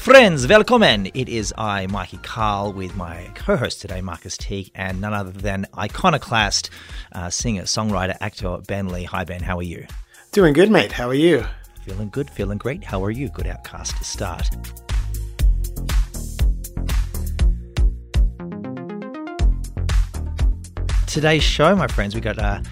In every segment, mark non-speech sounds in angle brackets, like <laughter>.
Friends, welcome. It is I, Mikey Carl, with my co host today, Marcus Teague, and none other than iconoclast, uh, singer, songwriter, actor Ben Lee. Hi, Ben. How are you? Doing good, mate. How are you? Feeling good, feeling great. How are you? Good outcast to start. Today's show, my friends, we got uh,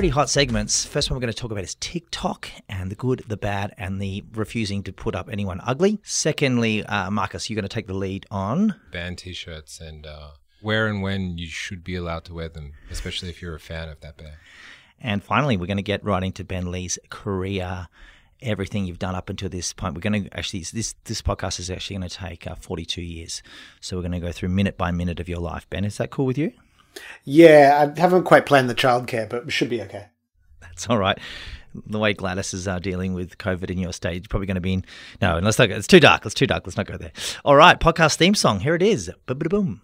pretty hot segments. First one we're going to talk about is TikTok and the good, the bad, and the refusing to put up anyone ugly. Secondly, uh, Marcus, you're going to take the lead on ban t-shirts and uh, where and when you should be allowed to wear them, especially if you're a fan of that band. And finally, we're going to get right into Ben Lee's career, everything you've done up until this point. We're going to actually this this podcast is actually going to take uh, 42 years, so we're going to go through minute by minute of your life. Ben, is that cool with you? Yeah, I haven't quite planned the childcare, but it should be okay. That's all right. The way Gladys is uh, dealing with COVID in your state, probably going to be in. No, let's not go. It's too dark. It's too dark. Let's not go there. All right, podcast theme song. Here it is. Boom.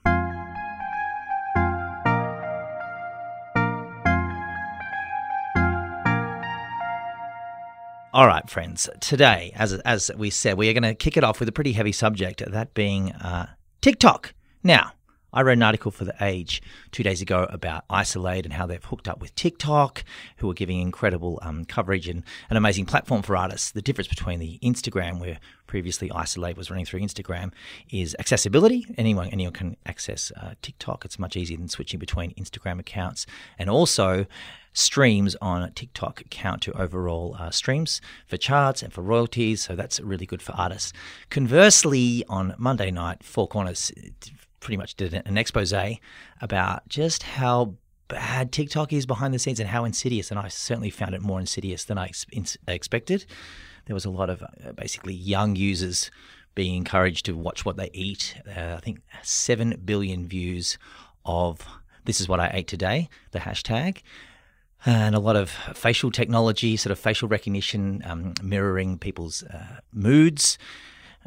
All right, friends. Today, as as we said, we are going to kick it off with a pretty heavy subject, that being uh, TikTok. Now, I read an article for The Age two days ago about Isol-Aid and how they've hooked up with TikTok, who are giving incredible um, coverage and an amazing platform for artists. The difference between the Instagram, where previously Isol-Aid was running through Instagram, is accessibility. Anyone, anyone can access uh, TikTok. It's much easier than switching between Instagram accounts. And also, streams on TikTok count to overall uh, streams for charts and for royalties, so that's really good for artists. Conversely, on Monday night, Four Corners pretty much did an expose about just how bad TikTok is behind the scenes and how insidious. And I certainly found it more insidious than I ex- expected. There was a lot of uh, basically young users being encouraged to watch what they eat. Uh, I think 7 billion views of This is what I ate today, the hashtag. And a lot of facial technology, sort of facial recognition, um, mirroring people's uh, moods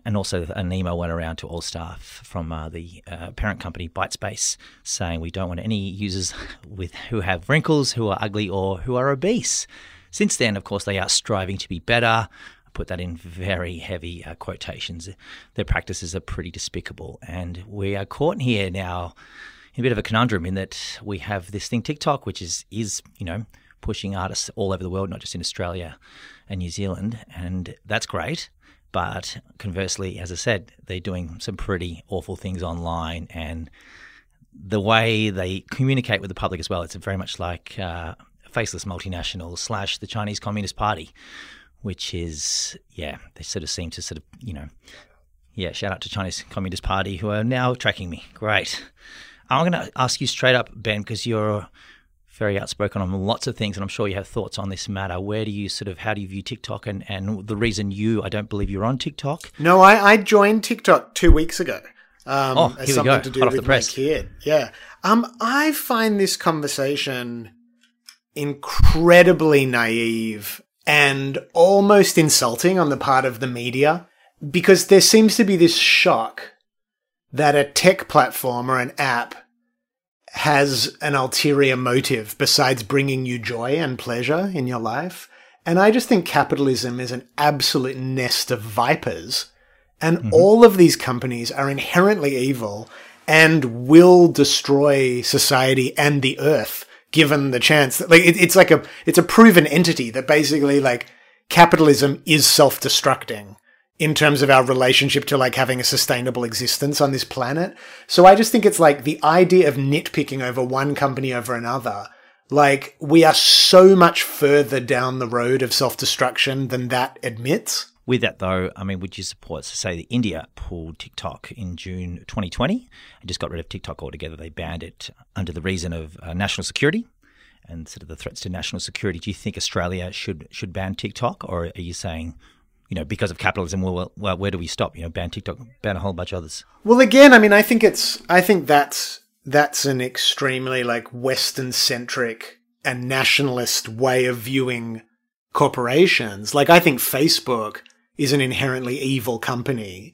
and also an email went around to all staff from uh, the uh, parent company ByteDance saying we don't want any users <laughs> with who have wrinkles, who are ugly, or who are obese. Since then, of course, they are striving to be better. I put that in very heavy uh, quotations. Their practices are pretty despicable, and we are caught here now in a bit of a conundrum in that we have this thing TikTok, which is is you know pushing artists all over the world, not just in Australia and New Zealand, and that's great. But conversely, as I said, they're doing some pretty awful things online, and the way they communicate with the public as well, it's very much like uh, faceless multinational slash the Chinese Communist Party, which is yeah, they sort of seem to sort of you know, yeah, shout out to Chinese Communist Party who are now tracking me. Great. I'm going to ask you straight up, Ben, because you're very outspoken on lots of things, and I'm sure you have thoughts on this matter. Where do you sort of, how do you view TikTok, and, and the reason you, I don't believe you're on TikTok? No, I, I joined TikTok two weeks ago. Um, oh, here as something we go. to do Hot off with the press. my kid. Yeah. Um, I find this conversation incredibly naive and almost insulting on the part of the media because there seems to be this shock that a tech platform or an app has an ulterior motive besides bringing you joy and pleasure in your life. And I just think capitalism is an absolute nest of vipers. And mm-hmm. all of these companies are inherently evil and will destroy society and the earth given the chance that like it, it's like a it's a proven entity that basically like capitalism is self-destructing in terms of our relationship to like having a sustainable existence on this planet. So I just think it's like the idea of nitpicking over one company over another. Like we are so much further down the road of self-destruction than that admits. With that, though, I mean, would you support, so say, that India pulled TikTok in June 2020 and just got rid of TikTok altogether? They banned it under the reason of uh, national security and sort of the threats to national security. Do you think Australia should should ban TikTok, or are you saying you know, because of capitalism, well, well, where do we stop? You know, ban TikTok, ban a whole bunch of others. Well, again, I mean, I think it's, I think that's that's an extremely like Western centric and nationalist way of viewing corporations. Like, I think Facebook is an inherently evil company,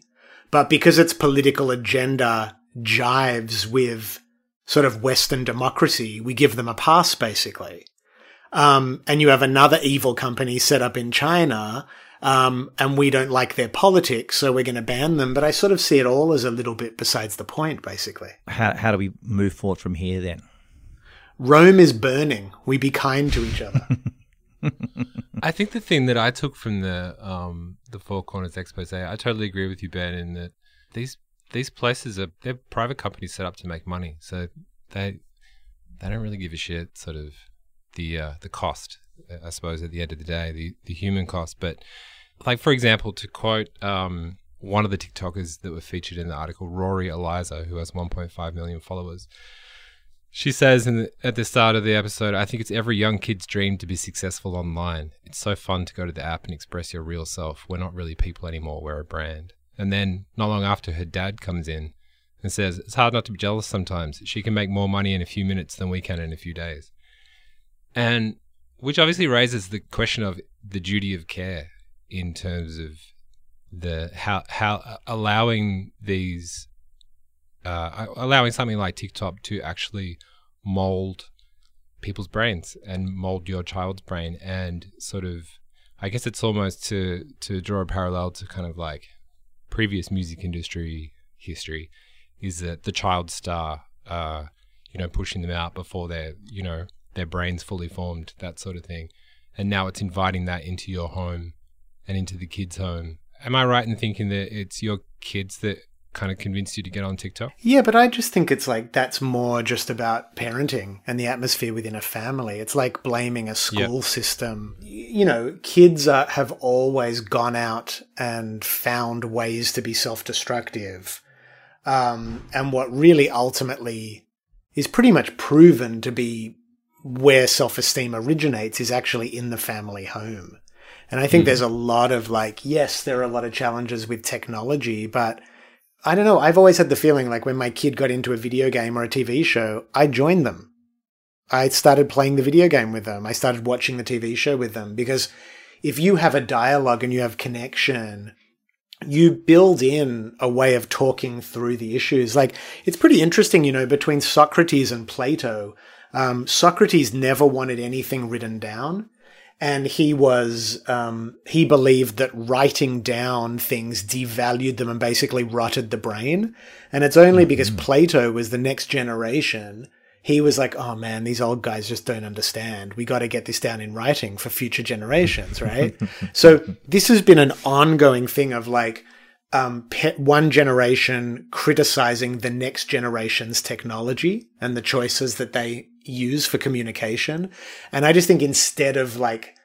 but because its political agenda jives with sort of Western democracy, we give them a pass, basically. um, and you have another evil company set up in China, um, and we don't like their politics, so we're going to ban them. But I sort of see it all as a little bit besides the point, basically. How, how do we move forward from here then? Rome is burning. We be kind to each other. <laughs> I think the thing that I took from the um, the Four Corners expose, I totally agree with you, Ben, in that these these places are they're private companies set up to make money, so they they don't really give a shit. Sort of the uh, the cost, I suppose, at the end of the day, the the human cost. But like for example, to quote um, one of the TikTokers that were featured in the article, Rory Eliza, who has 1.5 million followers. She says the, at the start of the episode, I think it's every young kid's dream to be successful online. It's so fun to go to the app and express your real self. We're not really people anymore, we're a brand. And then, not long after, her dad comes in and says, It's hard not to be jealous sometimes. She can make more money in a few minutes than we can in a few days. And which obviously raises the question of the duty of care in terms of the how how allowing these uh, allowing something like TikTok to actually mold people's brains and mold your child's brain and sort of I guess it's almost to to draw a parallel to kind of like previous music industry history is that the child star uh, you know pushing them out before their you know their brains fully formed that sort of thing. And now it's inviting that into your home and into the kids home am I right in thinking that it's your kids that kind of convinced you to get on TikTok? Yeah, but I just think it's like that's more just about parenting and the atmosphere within a family. It's like blaming a school yep. system. You know, kids are, have always gone out and found ways to be self destructive. Um, and what really ultimately is pretty much proven to be where self esteem originates is actually in the family home. And I think mm. there's a lot of like, yes, there are a lot of challenges with technology, but I don't know. I've always had the feeling like when my kid got into a video game or a TV show, I joined them. I started playing the video game with them. I started watching the TV show with them because if you have a dialogue and you have connection, you build in a way of talking through the issues. Like it's pretty interesting, you know, between Socrates and Plato. Um, Socrates never wanted anything written down and he was um, he believed that writing down things devalued them and basically rotted the brain. And it's only mm-hmm. because Plato was the next generation. He was like, "Oh man, these old guys just don't understand. We got to get this down in writing for future generations, right?" <laughs> so this has been an ongoing thing of like um, one generation criticizing the next generation's technology and the choices that they use for communication. And I just think instead of like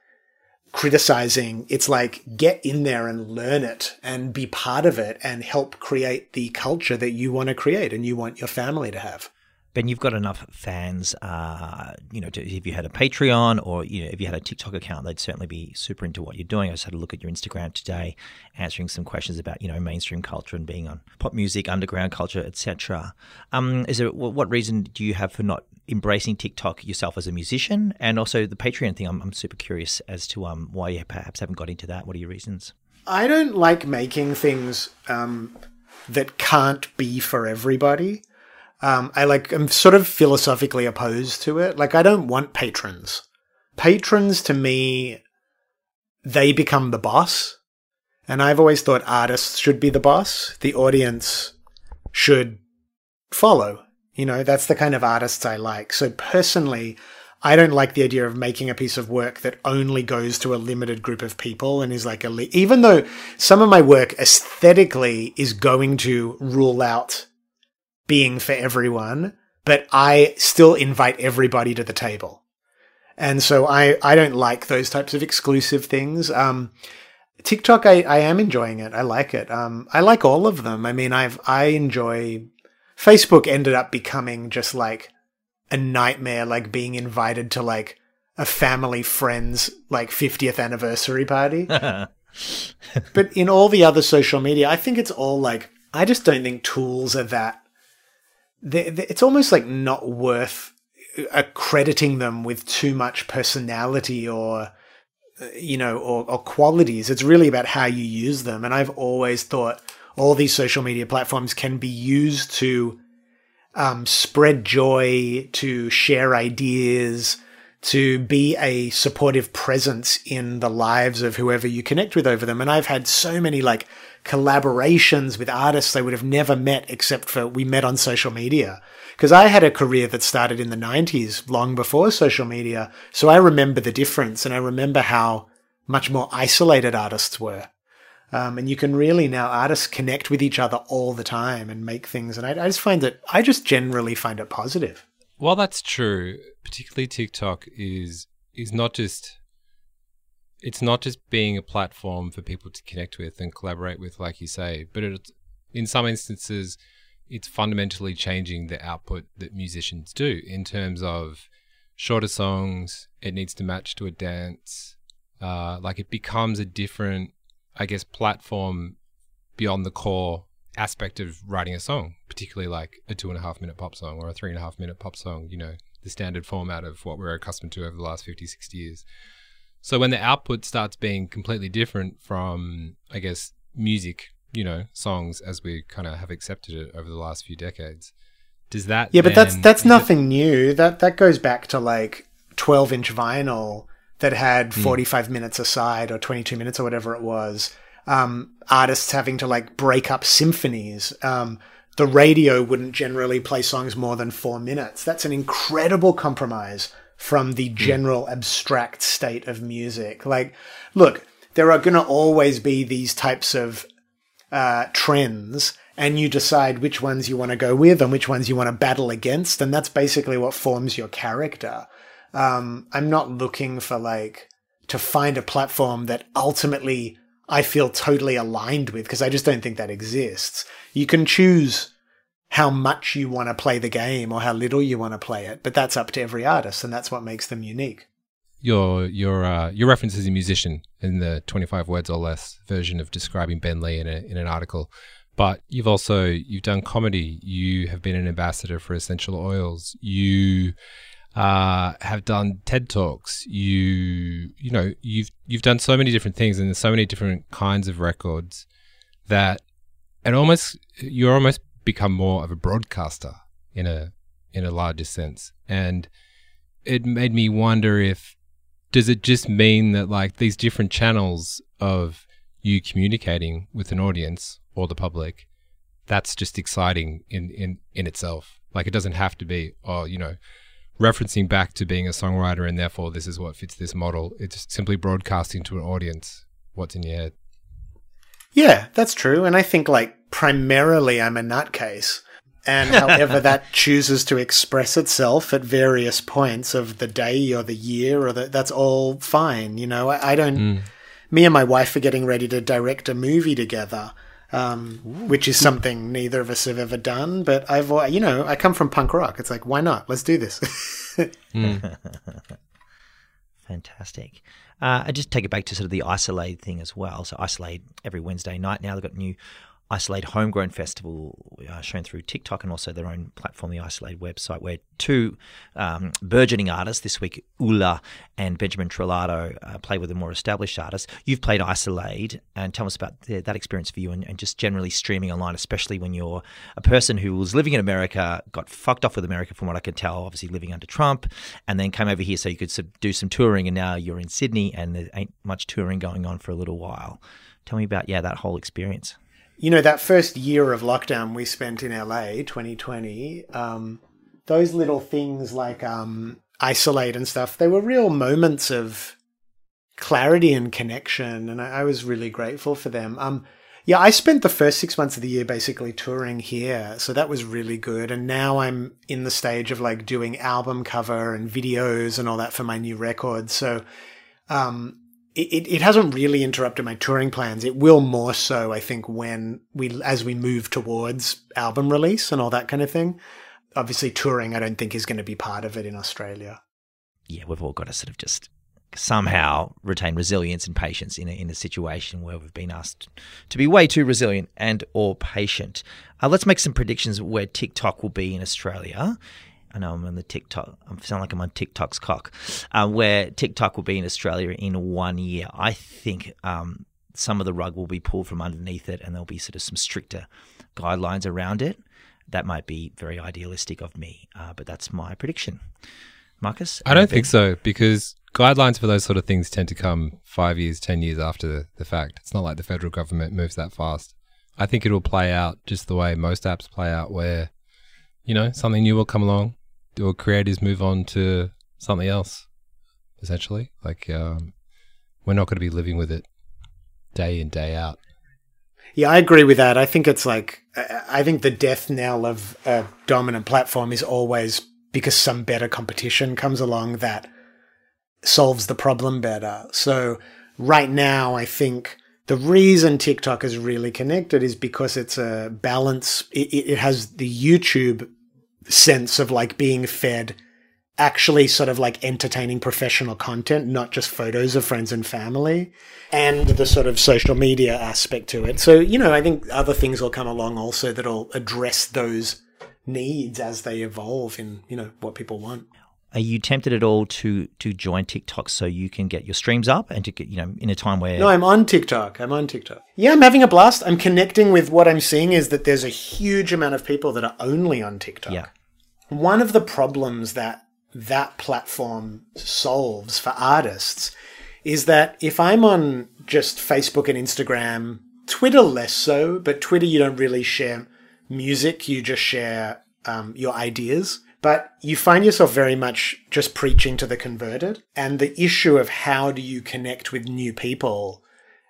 criticizing, it's like get in there and learn it and be part of it and help create the culture that you want to create and you want your family to have. Ben, you've got enough fans. Uh, you know, to, if you had a Patreon or you know, if you had a TikTok account, they'd certainly be super into what you're doing. I just had a look at your Instagram today, answering some questions about you know mainstream culture and being on pop music, underground culture, etc. Um, is there what reason do you have for not embracing TikTok yourself as a musician, and also the Patreon thing? I'm, I'm super curious as to um, why you perhaps haven't got into that. What are your reasons? I don't like making things um, that can't be for everybody. Um, I like, I'm sort of philosophically opposed to it. Like, I don't want patrons. Patrons to me, they become the boss. And I've always thought artists should be the boss. The audience should follow. You know, that's the kind of artists I like. So personally, I don't like the idea of making a piece of work that only goes to a limited group of people and is like a, even though some of my work aesthetically is going to rule out being for everyone, but I still invite everybody to the table. And so I, I don't like those types of exclusive things. Um, TikTok, I, I am enjoying it. I like it. Um, I like all of them. I mean, I've, I enjoy, Facebook ended up becoming just like a nightmare, like being invited to like a family friend's like 50th anniversary party. <laughs> but in all the other social media, I think it's all like, I just don't think tools are that they, they, it's almost like not worth uh, accrediting them with too much personality or uh, you know or, or qualities it's really about how you use them and i've always thought all these social media platforms can be used to um, spread joy to share ideas to be a supportive presence in the lives of whoever you connect with over them. And I've had so many like collaborations with artists I would have never met except for we met on social media. Because I had a career that started in the 90s, long before social media. So I remember the difference and I remember how much more isolated artists were. Um, and you can really now artists connect with each other all the time and make things. And I, I just find that I just generally find it positive. Well, that's true. Particularly TikTok is is not just it's not just being a platform for people to connect with and collaborate with, like you say, but in some instances, it's fundamentally changing the output that musicians do in terms of shorter songs. It needs to match to a dance. Uh, like it becomes a different, I guess, platform beyond the core aspect of writing a song, particularly like a two and a half minute pop song or a three and a half minute pop song, you know, the standard format of what we're accustomed to over the last 50, 60 years. So when the output starts being completely different from, I guess, music, you know, songs as we kind of have accepted it over the last few decades, does that? Yeah, but that's that's nothing it, new. That that goes back to like 12 inch vinyl that had hmm. 45 mm. minutes aside or 22 minutes or whatever it was. Um, artists having to like break up symphonies. Um, the radio wouldn't generally play songs more than four minutes. That's an incredible compromise from the hmm. general mm. abstract state of music. Like, look, there are going to always be these types of uh, trends, and you decide which ones you want to go with and which ones you want to battle against, and that's basically what forms your character. Um, I'm not looking for like to find a platform that ultimately I feel totally aligned with because I just don't think that exists. You can choose how much you want to play the game or how little you want to play it, but that's up to every artist, and that's what makes them unique. Your your uh, your reference as a musician in the twenty five words or less version of describing Ben Lee in a, in an article, but you've also you've done comedy. You have been an ambassador for essential oils. You uh, have done TED talks. You you know you've you've done so many different things and there's so many different kinds of records that it almost you're almost become more of a broadcaster in a in a larger sense. And it made me wonder if does it just mean that like these different channels of you communicating with an audience or the public, that's just exciting in, in, in itself. Like it doesn't have to be, oh, you know, referencing back to being a songwriter and therefore this is what fits this model. It's simply broadcasting to an audience what's in your head. Yeah, that's true. And I think like primarily I'm a nutcase. And <laughs> however that chooses to express itself at various points of the day or the year or the, that's all fine. You know, I, I don't, mm. me and my wife are getting ready to direct a movie together. Um, which is something neither of us have ever done, but I've, you know, I come from punk rock. It's like, why not? Let's do this. <laughs> mm. <laughs> Fantastic. Uh, I just take it back to sort of the Isol-Aid thing as well. So Isol-Aid every Wednesday night now. They've got new Isol-Aid Homegrown Festival uh, shown through TikTok and also their own platform, the Isol-Aid website, where two um, burgeoning artists this week, Ula and Benjamin Trillado, uh, play with a more established artist. You've played Isol-Aid, and tell us about the, that experience for you and, and, just generally streaming online, especially when you're a person who was living in America, got fucked off with America from what I can tell, obviously living under Trump, and then came over here so you could do some touring, and now you're in Sydney and there ain't much touring going on for a little while. Tell me about, yeah, that whole experience you know, that first year of lockdown we spent in LA, 2020, um, those little things like um, Isol-Aid and stuff, they were real moments of clarity and connection. And I, I was really grateful for them. Um, yeah, I spent the first six months of the year basically touring here. So that was really good. And now I'm in the stage of like doing album cover and videos and all that for my new record. So, um, it, it hasn't really interrupted my touring plans. It will more so, I think, when we as we move towards album release and all that kind of thing. Obviously, touring, I don't think is going to be part of it in Australia. Yeah, we've all got to sort of just somehow retain resilience and patience in a, in a situation where we've been asked to be way too resilient and or patient. Uh, let's make some predictions where TikTok will be in Australia I know I'm on the TikTok. I sound like I'm on TikTok's cock, uh, where TikTok will be in Australia in one year. I think um, some of the rug will be pulled from underneath it, and there'll be sort of some stricter guidelines around it. That might be very idealistic of me, uh, but that's my prediction. Marcus? I don't think so because guidelines for those sort of things tend to come five years, ten years after the, the fact. It's not like the federal government moves that fast. I think it'll play out just the way most apps play out, where you know something new will come along, or creators move on to something else. Essentially, like um, we're not going to be living with it day in day out. Yeah, I agree with that. I think it's like I think the death knell of a dominant platform is always because some better competition comes along that solves the problem better. So right now, I think the reason TikTok is really connected is because it's a balance. It, it has the YouTube sense of like being fed actually sort of like entertaining professional content, not just photos of friends and family, and the sort of social media aspect to it. So, you know, I think other things will come along also that'll address those needs as they evolve in, you know, what people want. Are you tempted at all to to join TikTok so you can get your streams up and to get you know in a time where No, I'm on TikTok. I'm on TikTok. Yeah, I'm having a blast. I'm connecting with what I'm seeing is that there's a huge amount of people that are only on TikTok. Yeah. One of the problems that that platform solves for artists is that if I'm on just Facebook and Instagram, Twitter less so, but Twitter you don't really share music, you just share um, your ideas. But you find yourself very much just preaching to the converted. And the issue of how do you connect with new people?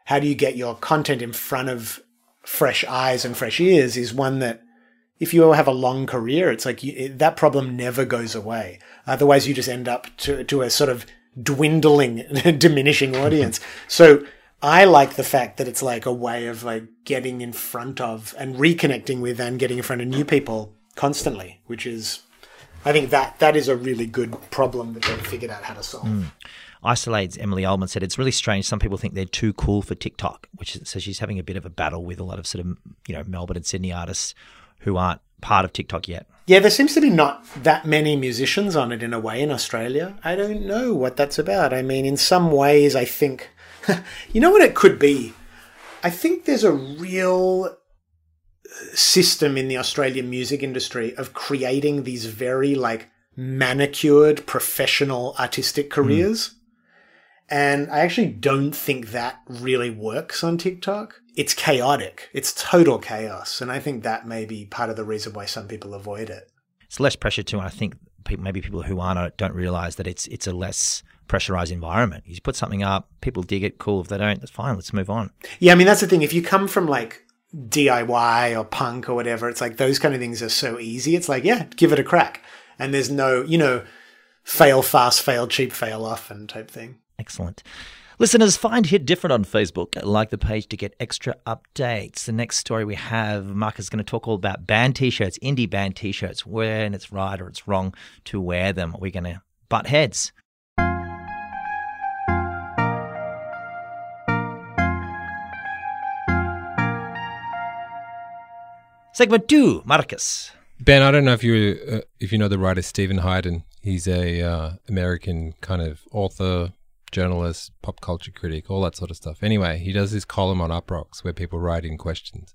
How do you get your content in front of fresh eyes and fresh ears is one that if you have a long career, it's like you, it, that problem never goes away. Otherwise, you just end up to, to a sort of dwindling, <laughs> diminishing audience. <laughs> so I like the fact that it's like a way of like getting in front of and reconnecting with and getting in front of new people constantly, which is, I think that that is a really good problem that they've figured out how to solve. Mm. Isol-Aid's Emily Ullman said it's really strange. Some people think they're too cool for TikTok, which is, so she's having a bit of a battle with a lot of sort of you know Melbourne and Sydney artists who aren't part of TikTok yet. Yeah, there seems to be not that many musicians on it in a way in Australia. I don't know what that's about. I mean, in some ways, I think, <laughs> you know what it could be? I think there's a real system in the Australian music industry of creating these very like manicured professional artistic careers. Mm. And I actually don't think that really works on TikTok. It's chaotic. It's total chaos. And I think that may be part of the reason why some people avoid it. It's less pressure too. And I think people, maybe people who aren't don't realize that it's it's a less pressurized environment. You put something up, people dig it, cool. If they don't, that's fine. Let's move on. Yeah, I mean that's the thing. If you come from like DIY or punk or whatever, it's like those kind of things are so easy. It's like, yeah, give it a crack. And there's no, you know, fail fast, fail cheap, fail often type thing. Excellent. Listeners, find Hit Different on Facebook. Like the page to get extra updates. The next story we have, Mark is going to talk all about band t shirts, indie band t shirts, when it's right or it's wrong to wear them. We're going to butt heads. Segment two, Marcus. Ben, I don't know if you uh, if you know the writer Steven Hyden. He's a uh, American kind of author, journalist, pop culture critic, all that sort of stuff. Anyway, he does his column on Uproxx where people write in questions.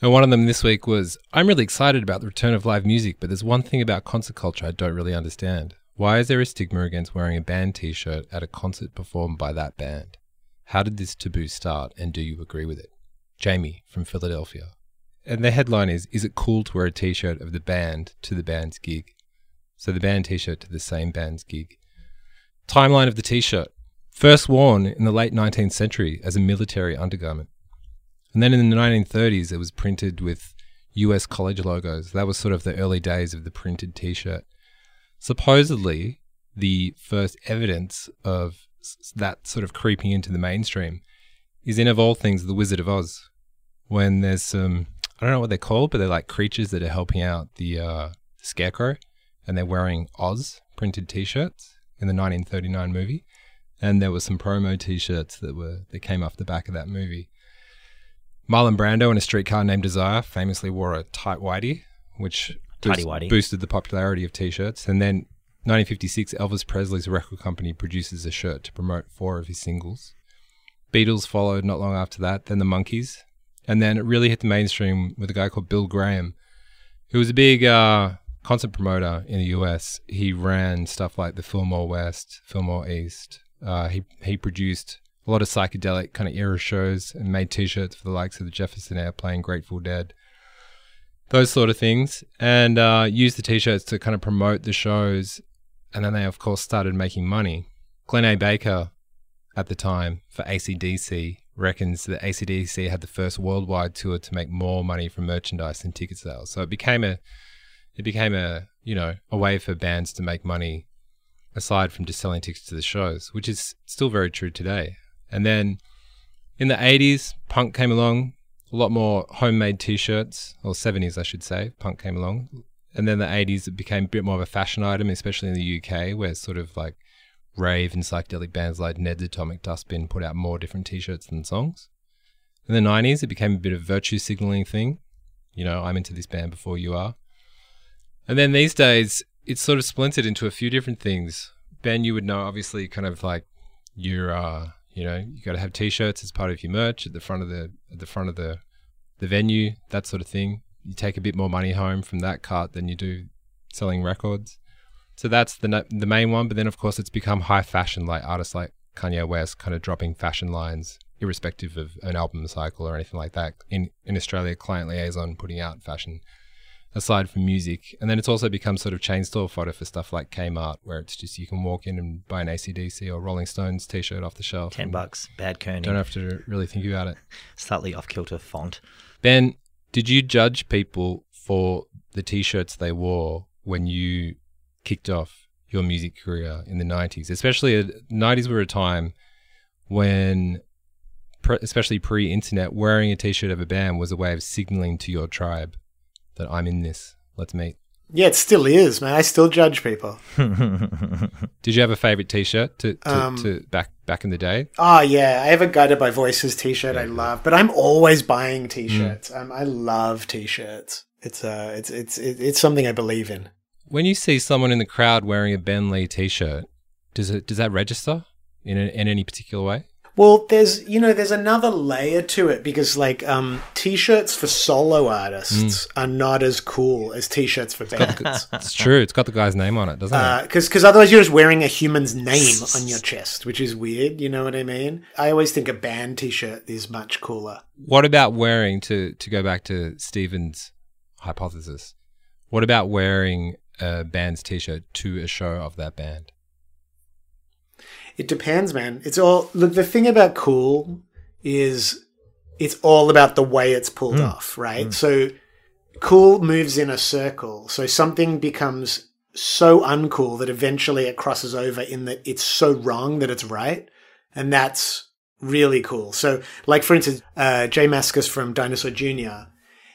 And one of them this week was I'm really excited about the return of live music, but there's one thing about concert culture I don't really understand. Why is there a stigma against wearing a band t shirt at a concert performed by that band? How did this taboo start, and do you agree with it? Jamie from Philadelphia. And the headline is Is it cool to wear a t shirt of the band to the band's gig? So the band t shirt to the same band's gig. Timeline of the t shirt. First worn in the late 19th century as a military undergarment. And then in the 1930s, it was printed with US college logos. That was sort of the early days of the printed t shirt. Supposedly, the first evidence of that sort of creeping into the mainstream is in, of all things, The Wizard of Oz. When there's some, I don't know what they're called, but they're like creatures that are helping out the uh, scarecrow and they're wearing Oz printed t shirts in the 1939 movie, and there were some promo T-shirts that were that came off the back of that movie. Marlon Brando in A Streetcar Named Desire famously wore a tight whitey, which boost, boosted the popularity of T-shirts. And then 1956, Elvis Presley's record company produces a shirt to promote four of his singles. Beatles followed not long after that, then the Monkees, and then it really hit the mainstream with a guy called Bill Graham, who was a big uh, concert promoter in the US. He ran stuff like the Fillmore West, Fillmore East. Uh, he he produced a lot of psychedelic kind of era shows and made T-shirts for the likes of the Jefferson Airplane, Grateful Dead, those sort of things, and uh, used the T-shirts to kind of promote the shows. And then they, of course, started making money. Glenn A. Baker, at the time for ACDC, reckons that ACDC had the first worldwide tour to make more money from merchandise than ticket sales. So it became a it became a you know a way for bands to make money aside from just selling tickets to the shows, which is still very true today. And then in the 80s, punk came along, a lot more homemade t-shirts, or 70s I should say, punk came along. And then the 80s it became a bit more of a fashion item, especially in the UK, where sort of like rave and psychedelic bands like Ned's Atomic Dustbin put out more different t-shirts than songs. In the 90s, it became a bit of virtue signaling thing. You know, I'm into this band before you are. And then these days, it's sort of splintered into a few different things. Ben, you would know, obviously, kind of like you're, uh, you know, you got to have t-shirts as part of your merch at the front of the at the front of the the venue, that sort of thing. You take a bit more money home from that cart than you do selling records. So that's the the main one. But then, of course, it's become high fashion, like artists like Kanye West, kind of dropping fashion lines, irrespective of an album cycle or anything like that. In in Australia, Client Liaison putting out fashion aside from music, and then it's also become sort of chain store fodder for stuff like Kmart, where it's just you can walk in and buy an ACDC or Rolling Stones t-shirt off the shelf. Ten bucks, bad kerning. Don't have to really think about it. <laughs> Slightly off kilter font. Ben, did you judge people for the t-shirts they wore when you kicked off your music career in the 90s, especially the 90s were a time when, especially pre internet, wearing a t shirt of a band was a way of signaling to your tribe that I'm in this. Let's meet. Yeah, it still is, man. I still judge people. <laughs> Did you have a favorite T-shirt to, to, um, to, back back in the day? Oh yeah, I have a Guided by Voices T-shirt yeah, I love, but I'm always buying T-shirts. Mm. Um, I love T-shirts. It's uh, it's it's it's something I believe in. When you see someone in the crowd wearing a Ben Lee T-shirt, does it does that register in a, in any particular way? Well, there's you know there's another layer to it because like um, t-shirts for solo artists mm. are not as cool as t-shirts for bands. it's true. It's got the guy's name on it, doesn't uh, it? Because because otherwise you're just wearing a human's name on your chest, which is weird. You know what I mean? I always think a band t-shirt is much cooler. What about wearing to to go back to Steven's hypothesis? What about wearing a band's t-shirt to a show of that band? It depends, man. It's all look. The thing about cool is it's all about the way it's pulled mm. off, right? Mm. So cool moves in a circle. So something becomes so uncool that eventually it crosses over in that it's so wrong that it's right, and that's really cool. So, like for instance, uh, J Mascis from Dinosaur Jr.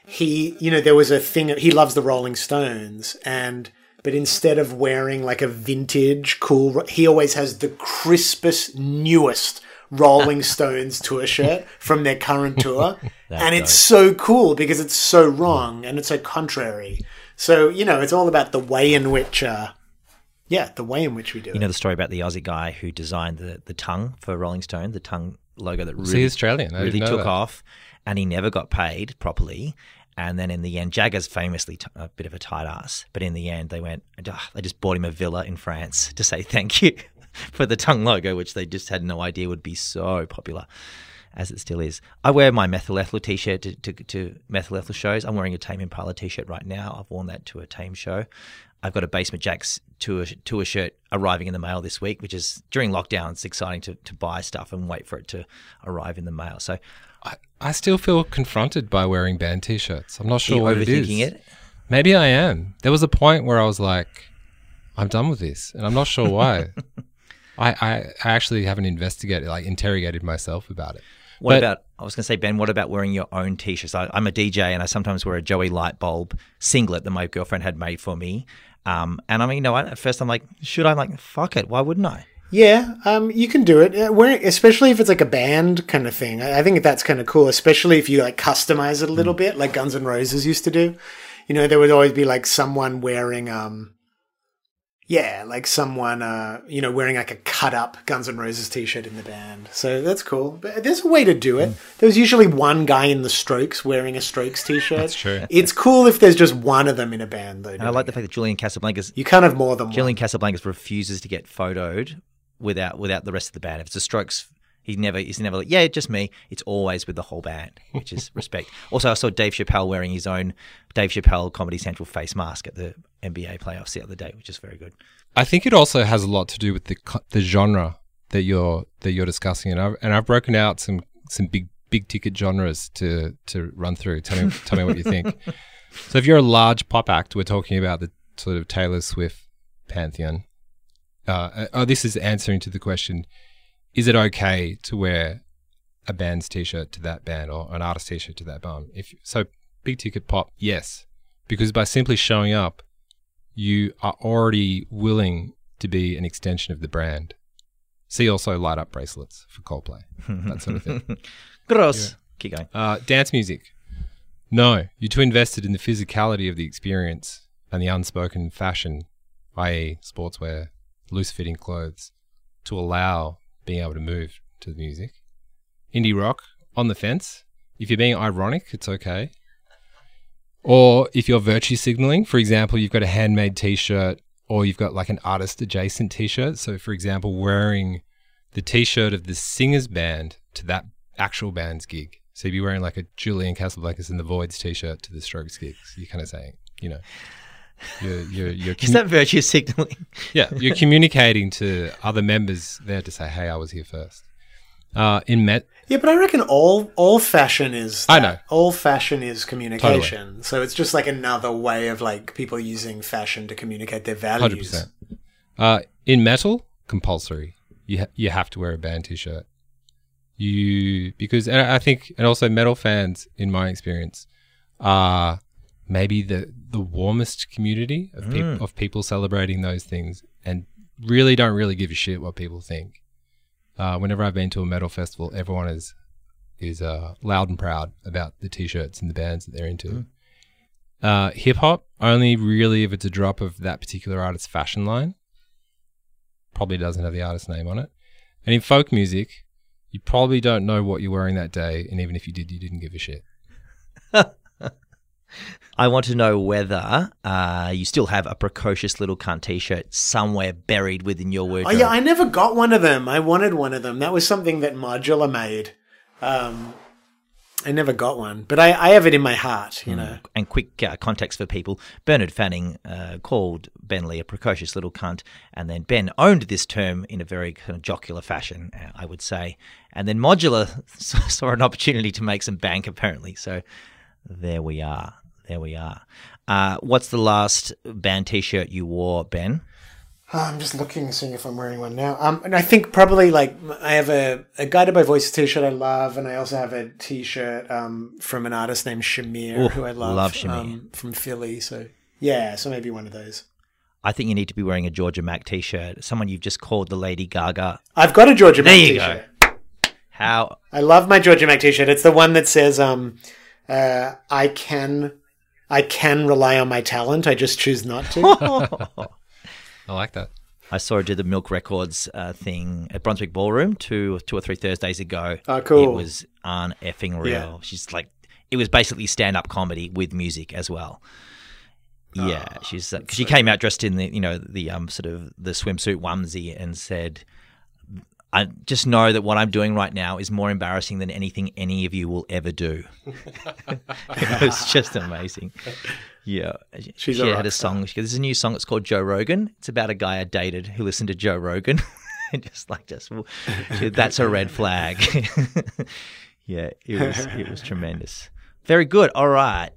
He, you know, there was a thing. He loves the Rolling Stones, and but instead of wearing like a vintage cool, he always has the crispest, newest Rolling <laughs> Stones tour shirt from their current tour. <laughs> and it's so cool because it's so wrong and it's so contrary. So, you know, it's all about the way in which, uh, yeah, the way in which we do it. you it. know the story about the Aussie guy who designed the, the tongue for Rolling Stone, the tongue logo that really, See, Australian. really took that. off and he never got paid properly. And then in the end, Jagger's famously t- a bit of a tight ass, but in the end, they went, ah, they just bought him a villa in France <laughs> to say thank you <laughs> for the tongue logo, which they just had no idea would be so popular as it still is. I wear my Methyl Ethel t-shirt to, to, to Methyl Ethel shows. I'm wearing a Tame Impala t-shirt right now. I've worn that to a Tame show. I've got a Basement Jaxx tour, tour shirt arriving in the mail this week, which is during lockdown. It's exciting to, to buy stuff and wait for it to arrive in the mail. So I, I still feel confronted by wearing band t-shirts. I'm not sure what it is. It? Maybe I am. There was a point where I was like, I'm done with this, and I'm not sure why. <laughs> I, I, I actually haven't investigated, like interrogated myself about it. What but, about? I was going to say, Ben. What about wearing your own t-shirts? I, am a DJ, and I sometimes wear a Joey Lightbulb singlet that my girlfriend had made for me. Um, and I mean, you know, at first I'm like, should I? I'm like, fuck it. Why wouldn't I? Yeah, um, you can do it. Where, especially if it's like a band kind of thing. I, I think that's kind of cool. Especially if you like customize it a little mm. bit, like Guns N' Roses used to do. You know, there would always be like someone wearing um, Yeah, like someone, uh, you know, wearing like a cut up Guns N' Roses t shirt in the band. So that's cool. But there's a way to do it. Mm. There was usually one guy in the Strokes wearing a Strokes <laughs> t shirt. That's true. It's cool if there's just one of them in a band, though. And I like the fact that Julian Casablancas You can't have more than one. Julian Casablancas refuses to get photoed without without the rest of the band. If it's a Strokes, he never he's never like, yeah, just me. It's always with the whole band, which is <laughs> respect. Also, I saw Dave Chappelle wearing his own Dave Chappelle Comedy Central face mask at the NBA playoffs the other day, which is very good. I think it also has a lot to do with the the genre that you're that you're discussing, and I've and I've broken out some some big big ticket genres to to run through. Tell me tell me what you think. <laughs> So if you're a large pop act, we're talking about the sort of Taylor Swift pantheon. Uh, oh, this is answering to the question: Is it okay to wear a band's t-shirt to that band or an artist t-shirt to that band? If so, big ticket pop, yes, because by simply showing up, you are already willing to be an extension of the brand. See also light up bracelets for Coldplay, that sort of thing. <laughs> Gross. Keep going. Uh, dance music. No, you're too invested in the physicality of the experience and the unspoken fashion, i.e., sportswear, loose fitting clothes, to allow being able to move to the music. Indie rock, on the fence. If you're being ironic, it's okay. Or if you're virtue signaling, for example, you've got a handmade t shirt or you've got like an artist adjacent t shirt. So, for example, wearing the t shirt of the singer's band to that actual band's gig. So you'd be wearing like a Julian Casablancas and the Voidz t-shirt to the Strokes gigs. You're kind of saying, you know, you're you're you're Is that virtue signaling? <laughs> yeah, you're communicating to other members there to say, "Hey, I was here first. Uh, in Met, Yeah, but I reckon all all fashion is. I know. all fashion is communication. So it's just like another way of like people using fashion to communicate their values. hundred percent. Uh, in metal, compulsory. You ha- you have to wear a band t-shirt. You because and I think and also metal fans, in my experience, are maybe the the warmest community of people of people celebrating those things and really don't really give a shit what people think. Uh, whenever I've been to a metal festival, everyone is is uh, loud and proud about the t-shirts and the bands that they're into. Uh, Hip hop only really if it's a drop of that particular artist's fashion line. Probably doesn't have the artist's name on it. And in folk music, you probably don't know what you're wearing that day, and even if you did, you didn't give a shit. <laughs> I want to know whether uh, you still have a precocious little cunt t-shirt somewhere buried within your Oh wardrobe. yeah, I never got one of them. I wanted one of them. That was something that Modular made. Um, I never got one, but I, I have it in my heart. You know. and quick uh, context for people Bernard Fanning uh, called Ben Lee a precocious little cunt, and then Ben owned this term in a very kind of jocular fashion, uh, I would say. And then Modular <laughs> saw an opportunity to make some bank, apparently. So there we are. There we are. Uh, what's the last band t shirt you wore, Ben? Oh, I'm just looking, seeing if I'm wearing one now. Um, and I think probably like I have a, a Guided by Voices t-shirt I love, and I also have a t-shirt um, from an artist named Shamir, Ooh, who I love, love Shamir. Um, from Philly. So yeah, so maybe one of those. I think you need to be wearing a Georgia Maq t shirt. Someone you've just called the Lady Gaga. I've got a Georgia Maq There you t-shirt. How I love my Georgia Maq t-shirt. It's the one that says, um, uh, "I can, I can rely on my talent. I just choose not to." <laughs> I like that. I saw her do the Milk Records uh, thing at Brunswick Ballroom two, two or three Thursdays ago. Oh, cool. It was on effing real. Yeah. She's like, it was basically stand up comedy with music as well. Yeah, Ah, she's uh, 'cause she came out dressed in the you know the um sort of the swimsuit onesie and said, "I just know that what I'm doing right now is more embarrassing than anything any of you will ever do." <laughs> it was just amazing. Yeah, She's she had a song. She goes, "There's a new song. It's called Joe Rogan. It's about a guy I dated who listened to Joe Rogan." <laughs> and just like just that's a red flag. <laughs> yeah, it was it was tremendous. Very good. All right.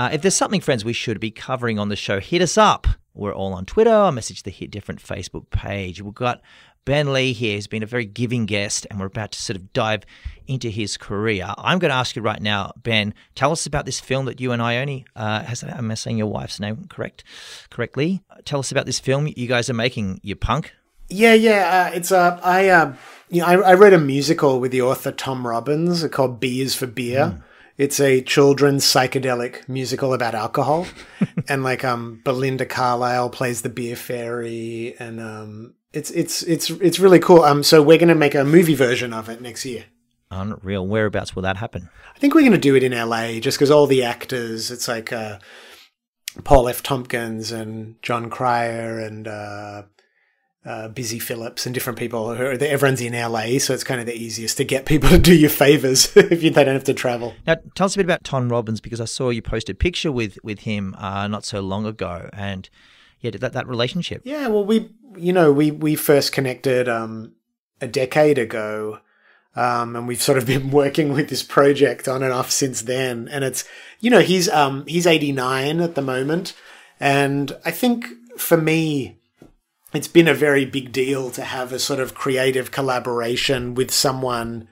Uh, if there's something, friends, we should be covering on the show, hit us up. We're all on Twitter. I message the Hit Different Facebook page. We've got Ben Lee here, who's been a very giving guest, and we're about to sort of dive into his career. I'm going to ask you right now, Ben, tell us about this film that you and Ione, uh, has, am I saying your wife's name correct? Correctly? Tell us about this film you guys are making, you punk. Yeah, yeah. Uh, it's uh, I uh, you know, I, I read a musical with the author Tom Robbins called B is for Beer. It's a children's psychedelic musical about alcohol, <laughs> and like um, Belinda Carlisle plays the beer fairy, and um, it's it's it's it's really cool. Um, so we're gonna make a movie version of it next year. Unreal. Whereabouts will that happen? I think we're gonna do it in LA, just because all the actors. It's like uh, Paul F. Tompkins and Jon Cryer and uh, uh, Busy Philipps and different people. Who are, everyone's in LA, so it's kind of the easiest to get people <laughs> to do you favors <laughs> if you, they don't have to travel. Now, tell us a bit about Tom Robbins because I saw you posted a picture with with him uh, not so long ago, and yeah, that that relationship. Yeah, well, we you know we we first connected um, a decade ago. Um, and we've sort of <laughs> been working with this project on and off since then. And it's, you know, he's, um, he's 89 at the moment. And I think for me, it's been a very big deal to have a sort of creative collaboration with someone,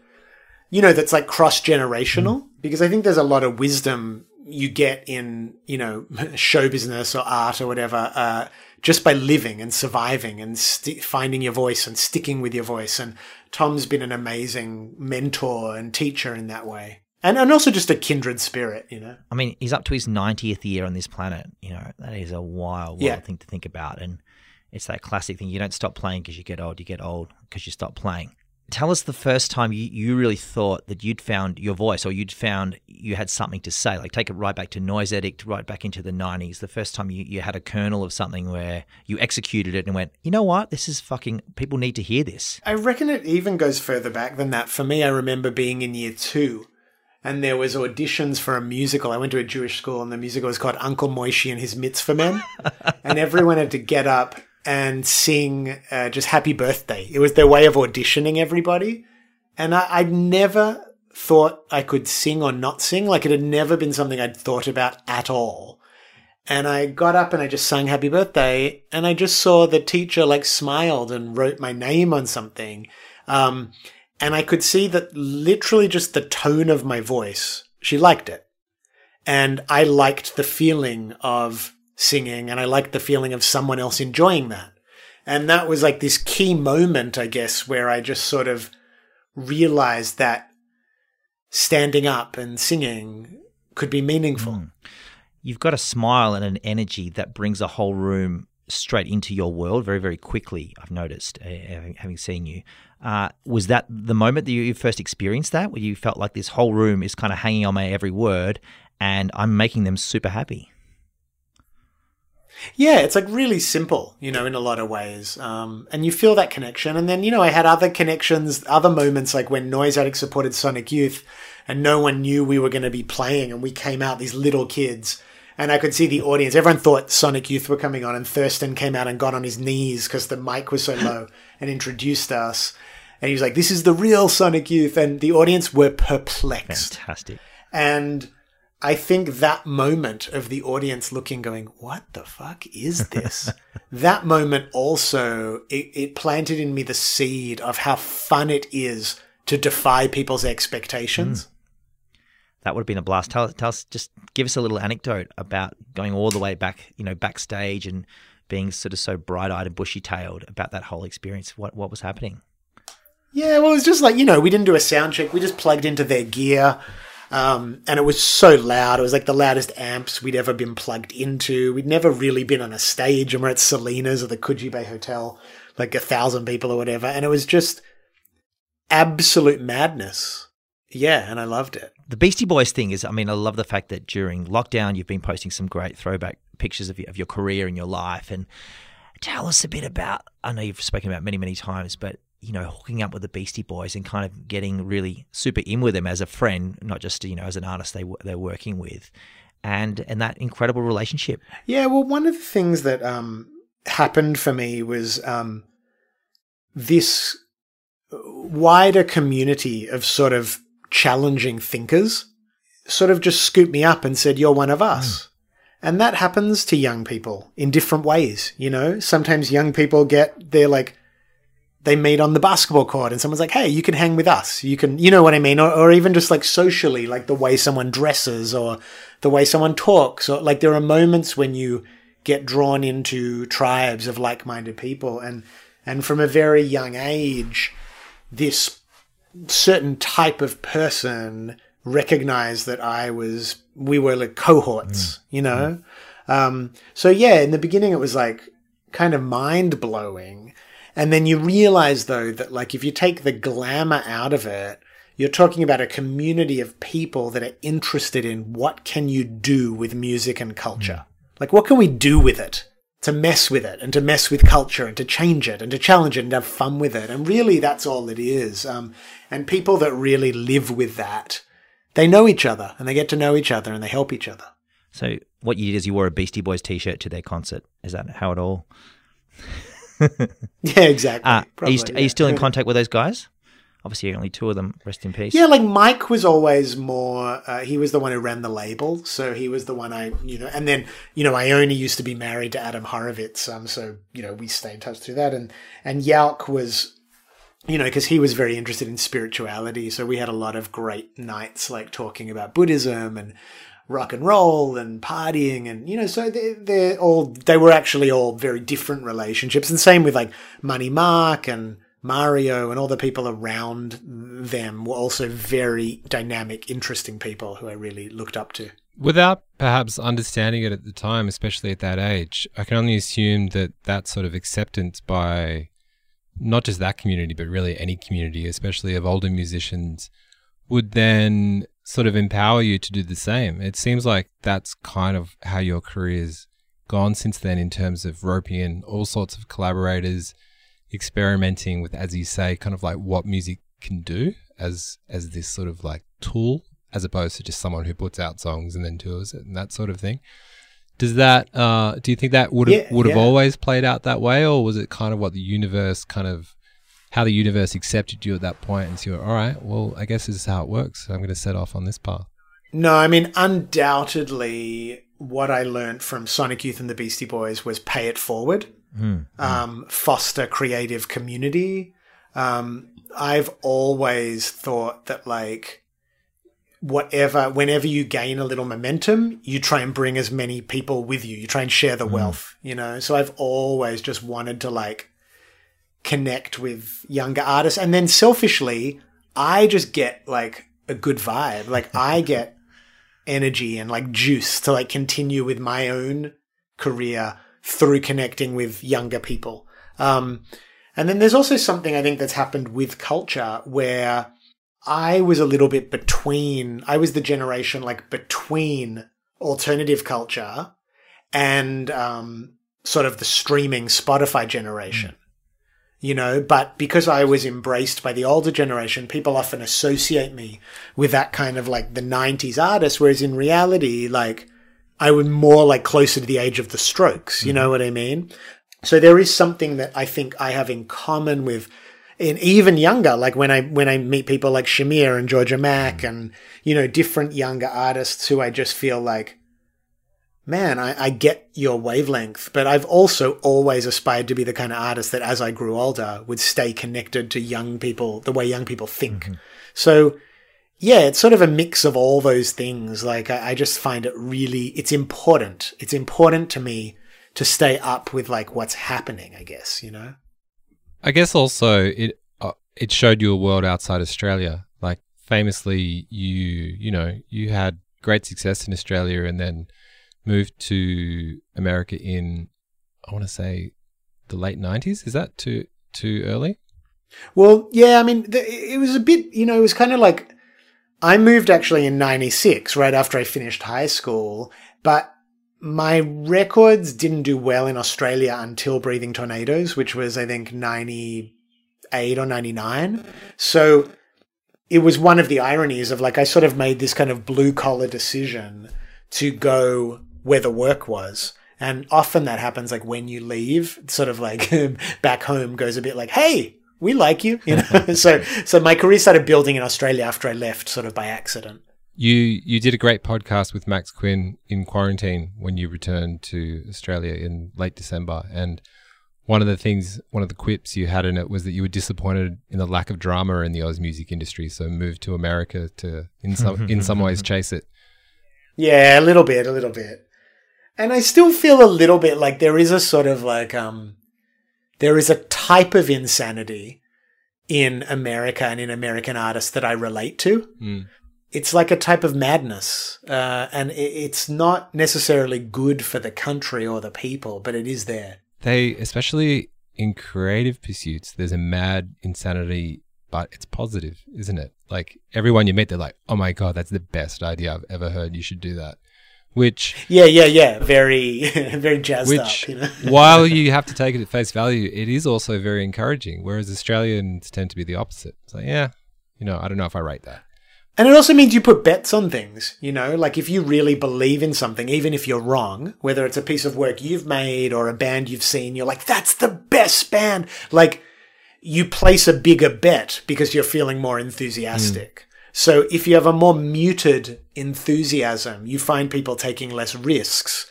you know, that's like cross generational, mm. because I think there's a lot of wisdom you get in, you know, <laughs> show business or art or whatever, uh, just by living and surviving and st- finding your voice and sticking with your voice. And Tom's been an amazing mentor and teacher in that way. And, and also just a kindred spirit, you know. I mean, he's up to his 90th year on this planet. You know, that is a wild, wild yeah. thing to think about. And it's that classic thing. You don't stop playing because you get old. You get old because you stop playing. Tell us the first time you, you really thought that you'd found your voice or you'd found you had something to say. Like take it right back to Noise Addict, right back into the 90s. The first time you, you had a kernel of something where you executed it and went, you know what? This is fucking, people need to hear this. I reckon it even goes further back than that. For me, I remember being in year two and there was auditions for a musical. I went to a Jewish school and the musical was called Uncle Moishy and His Mitzvah Men. <laughs> and everyone had to get up and sing uh, just happy birthday. It was their way of auditioning everybody. And I, I'd never thought I could sing or not sing. Like it had never been something I'd thought about at all. And I got up and I just sang happy birthday and I just saw the teacher like smiled and wrote my name on something. Um, and I could see that literally just the tone of my voice, she liked it. And I liked the feeling of singing and I liked the feeling of someone else enjoying that. And that was like this key moment, I guess, where I just sort of realized that standing up and singing could be meaningful. Mm. You've got a smile and an energy that brings a whole room straight into your world very, very quickly. I've noticed, uh, having seen you. Uh, was that the moment that you first experienced that, where you felt like this whole room is kind of hanging on my every word, and I'm making them super happy? Yeah, it's like really simple, you know, in a lot of ways. Um, and you feel that connection. And then, you know, I had other connections, other moments like when Noise Addict supported Sonic Youth and no one knew we were going to be playing and we came out, these little kids. And I could see the audience. Everyone thought Sonic Youth were coming on and Thurston came out and got on his knees because the mic was so low <laughs> and introduced us. And he was like, this is the real Sonic Youth. And the audience were perplexed. Fantastic. And I think that moment of the audience looking, going, what the fuck is this? <laughs> that moment also, it, it, planted in me the seed of how fun it is to defy people's expectations. Mm. That would have been a blast. Tell, tell us, just give us a little anecdote about going all the way back, you know, backstage and being sort of so bright eyed and bushy tailed about that whole experience. What, what was happening? Yeah, well, it was just like, you know, we didn't do a sound check. We just plugged into their gear. Um, and it was so loud. It was like the loudest amps we'd ever been plugged into. We'd never really been on a stage and we're at Selina's or the Coogee Bay Hotel, like a thousand people or whatever. And it was just absolute madness. Yeah, and I loved it. The Beastie Boys thing is, I mean, I love the fact that during lockdown you've been posting some great throwback pictures of your, of your career and your life. And tell us a bit about, I know you've spoken about many, many times, but you know, hooking up with the Beastie Boys and kind of getting really super in with them as a friend, not just you know as an artist they they're working with, and and that incredible relationship. Yeah, well, one of the things that um, happened for me was um, this wider community of sort of challenging thinkers sort of just scooped me up and said, "You're one of us." Mm. And that happens to young people in different ways, you know? Sometimes young people get, they're like, they meet on the basketball court and someone's like, hey, you can hang with us. You can, you know what I mean? Or, or even just like socially, like the way someone dresses or the way someone talks. Or like there are moments when you get drawn into tribes of like minded people. And, and from a very young age, this certain type of person recognized that I was, we were like cohorts, you know? Um, so yeah, in the beginning it was like kind of mind blowing. And then you realize though that like if you take the glamour out of it, you're talking about a community of people that are interested in what can you do with music and culture? Like what can we do with it? To mess with it and to mess with culture and to change it and to challenge it and have fun with it. And really that's all it is. Um, and people that really live with that, they know each other and they get to know each other and they help each other. So what you did is you wore a Beastie Boys t-shirt to their concert. Is that how it all? <laughs> Yeah, exactly. Uh, are, you, Probably, are you still in contact with those guys? Obviously, only two of them. Rest in peace. Yeah, like Mike was always more. Uh, he was the one who ran the label, so he was the one I, you know. And then, you know, Ione used to be married to Adam Horovitz, um, so you know we stay in touch through that. And and Yauch was, you know, because he was very interested in spirituality, so we had a lot of great nights like talking about Buddhism and rock and roll and partying and you know so they're, they're all they were actually all very different relationships. And same with like money mark and mario and all the people around them were also very dynamic interesting people who i really looked up to. Without perhaps understanding it at the time, especially at that age, I can only assume that that sort of acceptance by not just that community, but really any community, especially of older musicians, would then sort of empower you to do the same. It seems like that's kind of how your career's gone since then in terms of roping in all sorts of collaborators, experimenting with, as you say, kind of like what music can do as as this sort of like tool as opposed to just someone who puts out songs and then tours it and that sort of thing. Does that uh, do you think that would have Yeah, would have yeah. always played out that way, or was it kind of what the universe kind of how the universe accepted you at that point and so you're all right, well, I guess this is how it works. So I'm going to set off on this path. no i mean undoubtedly what i learned from sonic youth and the beastie boys was pay it forward um, foster creative community. Um, I've always thought that like whatever, whenever you gain a little momentum, you try and bring as many people with you. You try and share the wealth, you know. So I've always just wanted to like connect with younger artists, and then selfishly, I just get like a good vibe. Like I <laughs> get energy and like juice to like continue with my own career through connecting with younger people. Um, and then there's also something I think that's happened with culture where I was a little bit between, I was the generation like between alternative culture and um, sort of the streaming Spotify generation. You know, but because I was embraced by the older generation, people often associate me with that kind of like the 90s artist, whereas in reality, like, I was more like closer to the age of the strokes. You know mm-hmm. what I mean? So there is something that I think I have in common with in even younger, like when I when I meet people like Shamir and Georgia Maq and you know different younger artists who I just feel like, man, I, I get your wavelength, but I've also always aspired to be the kind of artist that as I grew older would stay connected to young people the way young people think. So yeah, it's sort of a mix of all those things. Like I, I just find it really, it's important. It's important to me to stay up with like what's happening. I guess you know. I guess also it uh, it showed you a world outside Australia. Like famously, you you know you had great success in Australia and then moved to America in I want to say the late nineties. Is that too too early? Well, yeah, I mean, it was a bit, you know, it was kind of like I moved actually in 96, right after I finished high school, but my records didn't do well in Australia until Breathing Tornadoes, which was, I think, 98 or 99. So it was one of the ironies of like, I sort of made this kind of blue collar decision to go where the work was. And often that happens like when you leave, sort of like <laughs> back home goes a bit like, hey, we like you, you know. <laughs> so so my career started building in Australia after I left, sort of by accident. You you did a great podcast with Max Quinn in quarantine when you returned to Australia in late December, and one of the things, one of the quips you had in it was that you were disappointed in the lack of drama in the Oz music industry, so moved to America to in some <laughs> in some ways chase it. Yeah, a little bit, a little bit. And I still feel a little bit like there is a sort of like um there is a type of insanity in America and in American artists that I relate to. Mm. it's like a type of madness, uh, and it's not necessarily good for the country or the people, but it is there. They, especially in creative pursuits, there's a mad insanity, but it's positive, isn't it? Like everyone you meet, they're like, "Oh my god, that's the best idea I've ever heard. You should do that." Which yeah, yeah, yeah, very, <laughs> very jazzed which, up. You know? <laughs> while you have to take it at face value, it is also very encouraging. Whereas Australians tend to be the opposite. It's like, yeah, you know, I don't know if I rate that. And it also means you put bets on things, you know, like if you really believe in something, even if you're wrong, whether it's a piece of work you've made or a band you've seen, you're like, that's the best band. Like you place a bigger bet because you're feeling more enthusiastic. Mm. So if you have a more muted enthusiasm, you find people taking less risks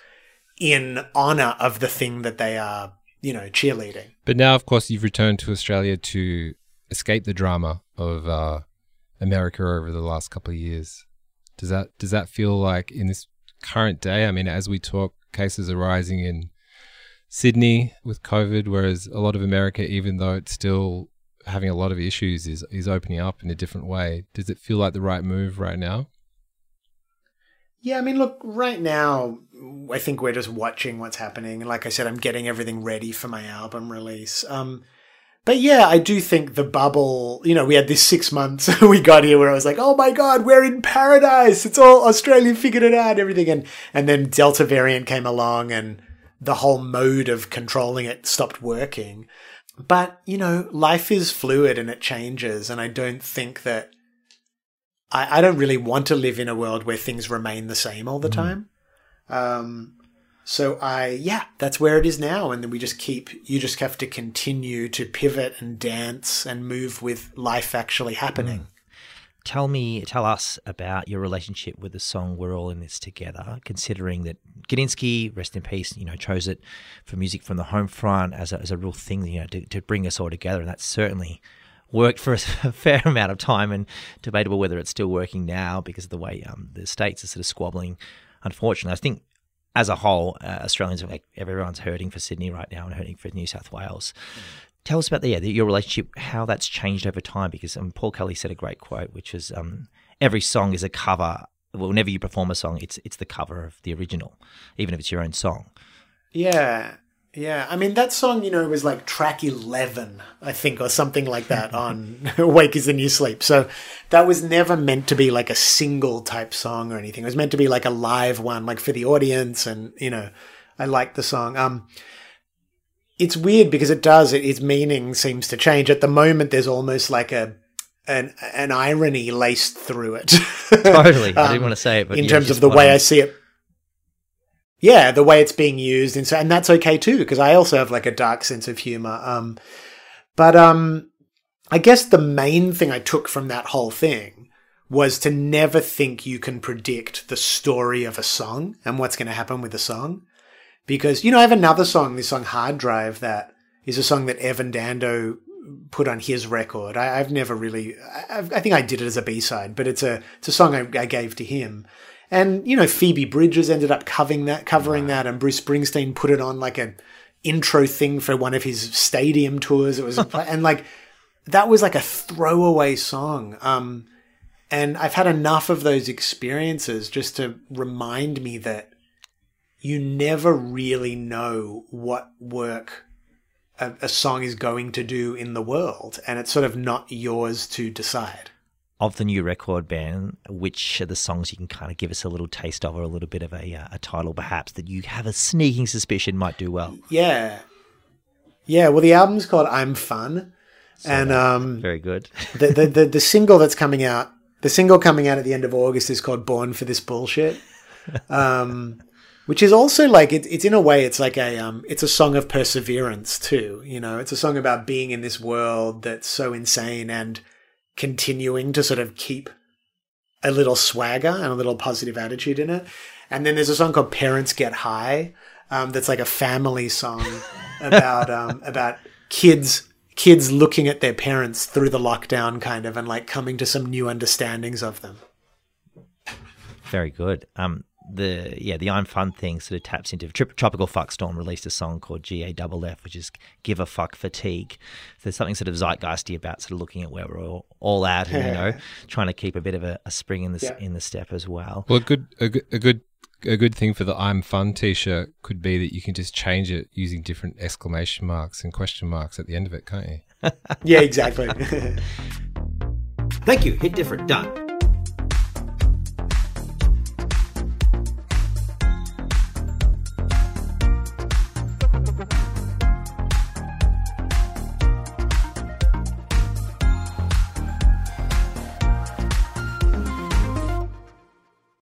in honor of the thing that they are, you know, cheerleading. But now, of course, you've returned to Australia to escape the drama of, uh, America over the last couple of years. Does that does that feel like in this current day? I mean, as we talk, cases are rising in Sydney with COVID, whereas a lot of America, even though it's still having a lot of issues, is is opening up in a different way. Does it feel like the right move right now? Yeah, I mean, look, right now, I think we're just watching what's happening. Like I said, I'm getting everything ready for my album release. Um, but yeah, I do think the bubble, you know, we had this six months <laughs> we got here where I was like, oh my God, we're in paradise. It's all Australia figured it out, everything. And, and then Delta variant came along and the whole mode of controlling it stopped working. But, you know, life is fluid and it changes. And I don't think that I, I don't really want to live in a world where things remain the same all the mm. time. Um, so I, yeah, that's where it is now. And then we just keep, you just have to continue to pivot and dance and move with life actually happening. Tell me, tell us about your relationship with the song "We're All in This Together." Considering that Gudinski, rest in peace, you know, chose it for music from the home front as a, as a real thing, you know, to, to bring us all together, and that's certainly worked for <laughs> a fair amount of time, and debatable whether it's still working now because of the way um, the states are sort of squabbling. Unfortunately, I think as a whole, uh, Australians like everyone's hurting for Sydney right now and hurting for New South Wales. Mm. Tell us about the, yeah, your relationship, how that's changed over time. Because um, Paul Kelly said a great quote, which is um, every song is a cover. Well, whenever you perform a song, it's it's the cover of the original, even if it's your own song. Yeah, yeah, I mean that song, you know, was like track eleven, I think, or something like that <laughs> on <laughs> "Wake Is the New Sleep." So that was never meant to be like a single type song or anything. It was meant to be like a live one, like for the audience, and you know, I like the song. Um, it's weird because it does it, its meaning seems to change. At the moment, there's almost like a an an irony laced through it. <laughs> totally, um, I didn't want to say it, but in terms of the way I see it yeah, the way it's being used, and so and that's okay too because I also have like a dark sense of humor. Um, but um, I guess the main thing I took from that whole thing was to never think you can predict the story of a song and what's going to happen with a song, because you know I have another song, this song Hard Drive, that is a song that Evan Dando put on his record. I, have never really, I, I, think I did it as a B side, but it's a it's a song I, I gave to him and you know, Phoebe Bridgers ended up covering that, covering wow. that, and Bruce Springsteen put it on like a intro thing for one of his stadium tours. It was, and like that was like a throwaway song. Um, and I've had enough of those experiences just to remind me that you never really know what work a, a song is going to do in the world, and it's sort of not yours to decide of the new record band, which are the songs you can kind of give us a little taste of, or a little bit of a, uh, a title, perhaps that you have a sneaking suspicion might do well? Yeah, yeah. Well, the album's called "I'm Fun," so and um, very good. <laughs> the, the, the the single that's coming out, the single coming out at the end of August is called "Born for This Bullshit." Um, which is also like it, it's in a way it's like a um it's a song of perseverance too you know it's a song about being in this world that's so insane and continuing to sort of keep a little swagger and a little positive attitude in it. And then there's a song called "Parents Get High," um, that's like a family song <laughs> about um, about kids kids looking at their parents through the lockdown, kind of, and like coming to some new understandings of them. Very good. Um, the yeah the I'm Fun thing sort of taps into Tri- Tropical Fuck Storm released a song called GAFF, which is Give a Fuck Fatigue. So there's something sort of zeitgeisty about sort of looking at where we're all, all at and you know <laughs> trying to keep a bit of a, a spring in the Yeah. in the step as well. Well, a good, a good, a good, a good thing for the "I'm fun" T-shirt could be that you can just change it using different exclamation marks and question marks at the end of it, can't you? <laughs> Yeah, exactly. <laughs> Thank you. Hit different. Done.